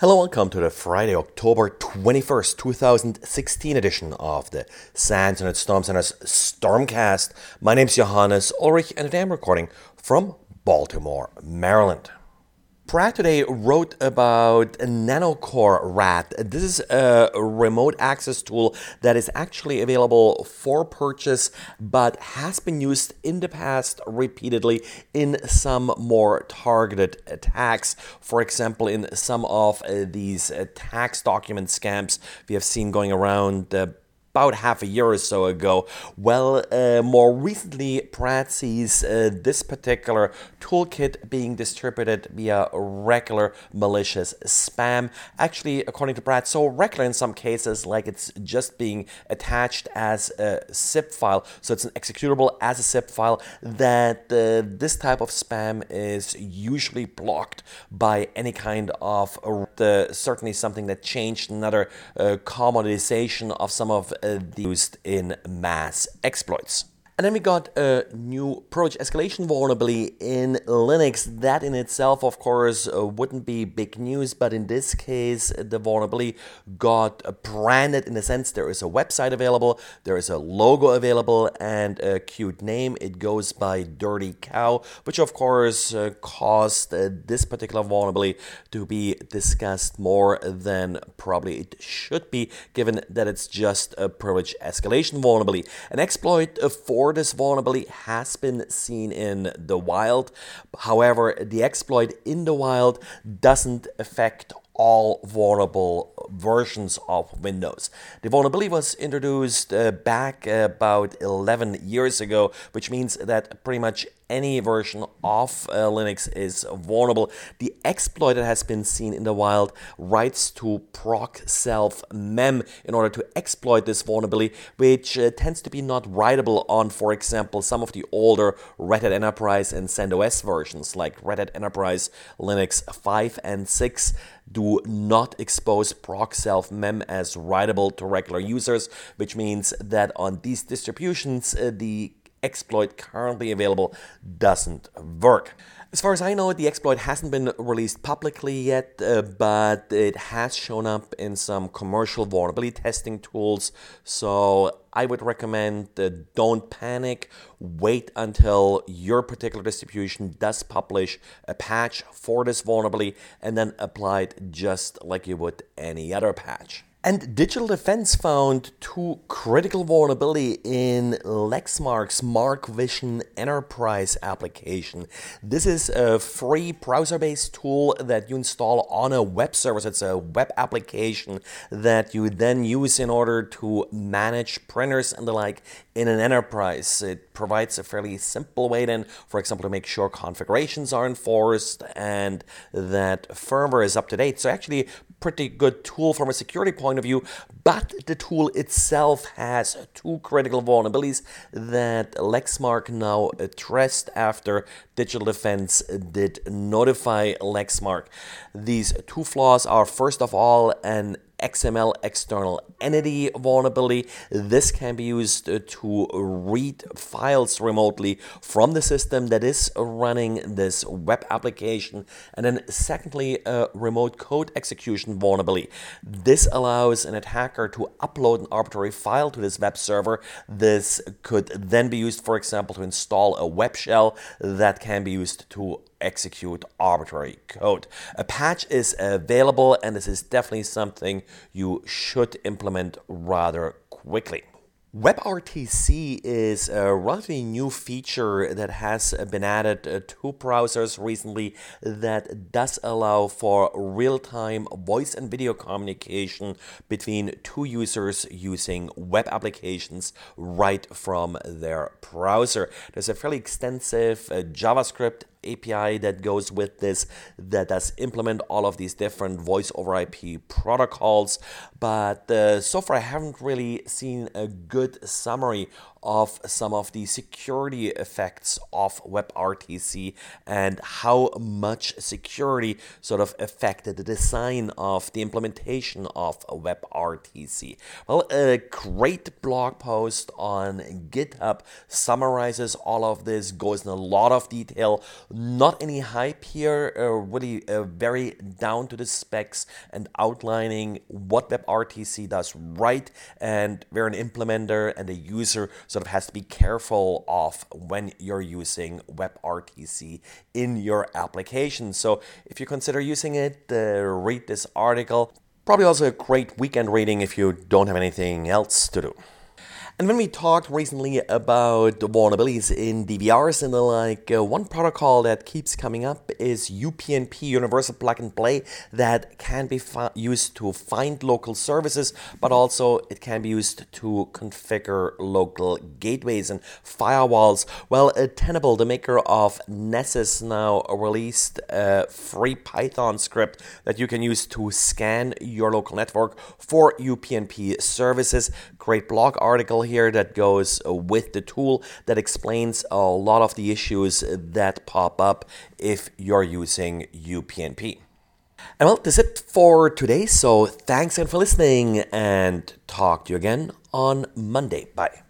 Hello, and welcome to the Friday, October 21st, 2016 edition of the SANS and Storm Center's Stormcast. My name is Johannes Ulrich and today I'm recording from Baltimore, Maryland. Brad today wrote about NanoCore RAT. This is a remote access tool that is actually available for purchase but has been used in the past repeatedly in some more targeted attacks. For example, in some of uh, these tax document scams we have seen going around. About half a year or so ago. Well, uh, more recently, Brad sees uh, this particular toolkit being distributed via regular malicious spam. Actually, according to Brad, so regular in some cases, like it's just being attached as a zip file. So it's an executable as a zip file that uh, this type of spam is usually blocked by any kind of uh, certainly something that changed another uh, commoditization of some of uh, used in mass exploits. And then we got a new privilege escalation vulnerability in Linux. That in itself, of course, uh, wouldn't be big news, but in this case, the vulnerability got branded in the sense there is a website available, there is a logo available, and a cute name. It goes by Dirty Cow, which of course uh, caused uh, this particular vulnerability to be discussed more than probably it should be, given that it's just a privilege escalation vulnerability. An exploit for this vulnerability has been seen in the wild. However, the exploit in the wild doesn't affect all vulnerable versions of Windows. The vulnerability was introduced uh, back about 11 years ago, which means that pretty much any version of uh, Linux is vulnerable. The exploit that has been seen in the wild writes to proc self mem in order to exploit this vulnerability, which uh, tends to be not writable on, for example, some of the older Red Hat Enterprise and CentOS versions, like Red Hat Enterprise Linux 5 and 6 do not expose proc self mem as writable to regular users, which means that on these distributions, uh, the exploit currently available doesn't work. As far as I know, the exploit hasn't been released publicly yet, uh, but it has shown up in some commercial vulnerability testing tools. So I would recommend that don't panic. Wait until your particular distribution does publish a patch for this vulnerability and then apply it just like you would any other patch. And Digital Defense found two critical vulnerability in Lexmark's MarkVision Enterprise application. This is a free browser-based tool that you install on a web service. It's a web application that you then use in order to manage printers and the like in an enterprise. It provides a fairly simple way then, for example, to make sure configurations are enforced and that firmware is up to date. So actually pretty good tool from a security point of view, but the tool itself has two critical vulnerabilities that Lexmark now addressed after Digital Defense did notify Lexmark. These two flaws are first of all an XML external entity vulnerability. This can be used to read files remotely from the system that is running this web application. And then, secondly, a remote code execution vulnerability. This allows an attacker to upload an arbitrary file to this web server. This could then be used, for example, to install a web shell that can be used to execute arbitrary code. A patch is available, and this is definitely something you should implement rather quickly. WebRTC is a relatively new feature that has been added to browsers recently that does allow for real time voice and video communication between two users using web applications right from their browser. There's a fairly extensive uh, JavaScript API that goes with this that does implement all of these different voice over IP protocols. But uh, so far, I haven't really seen a good summary of some of the security effects of WebRTC and how much security sort of affected the design of the implementation of WebRTC. Well, a great blog post on GitHub summarizes all of this, goes in a lot of detail, not any hype here, uh, really uh, very down to the specs and outlining what WebRTC does right and where an implementer and a user sort of has to be careful of when you're using WebRTC in your application. So if you consider using it, uh, read this article. Probably also a great weekend reading if you don't have anything else to do. And when we talked recently about vulnerabilities in DVRs and the like, uh, one protocol that keeps coming up is UPnP, Universal Plug and Play, that can be fi- used to find local services, but also it can be used to configure local gateways and firewalls. Well, uh, Tenable, the maker of Nessus, now released a free Python script that you can use to scan your local network for UPnP services. Great blog article here that goes uh, with the tool that explains a lot of the issues that pop up if you're using UPnP. And well, that's it for today. So thanks again for listening and talk to you again on Monday. Bye.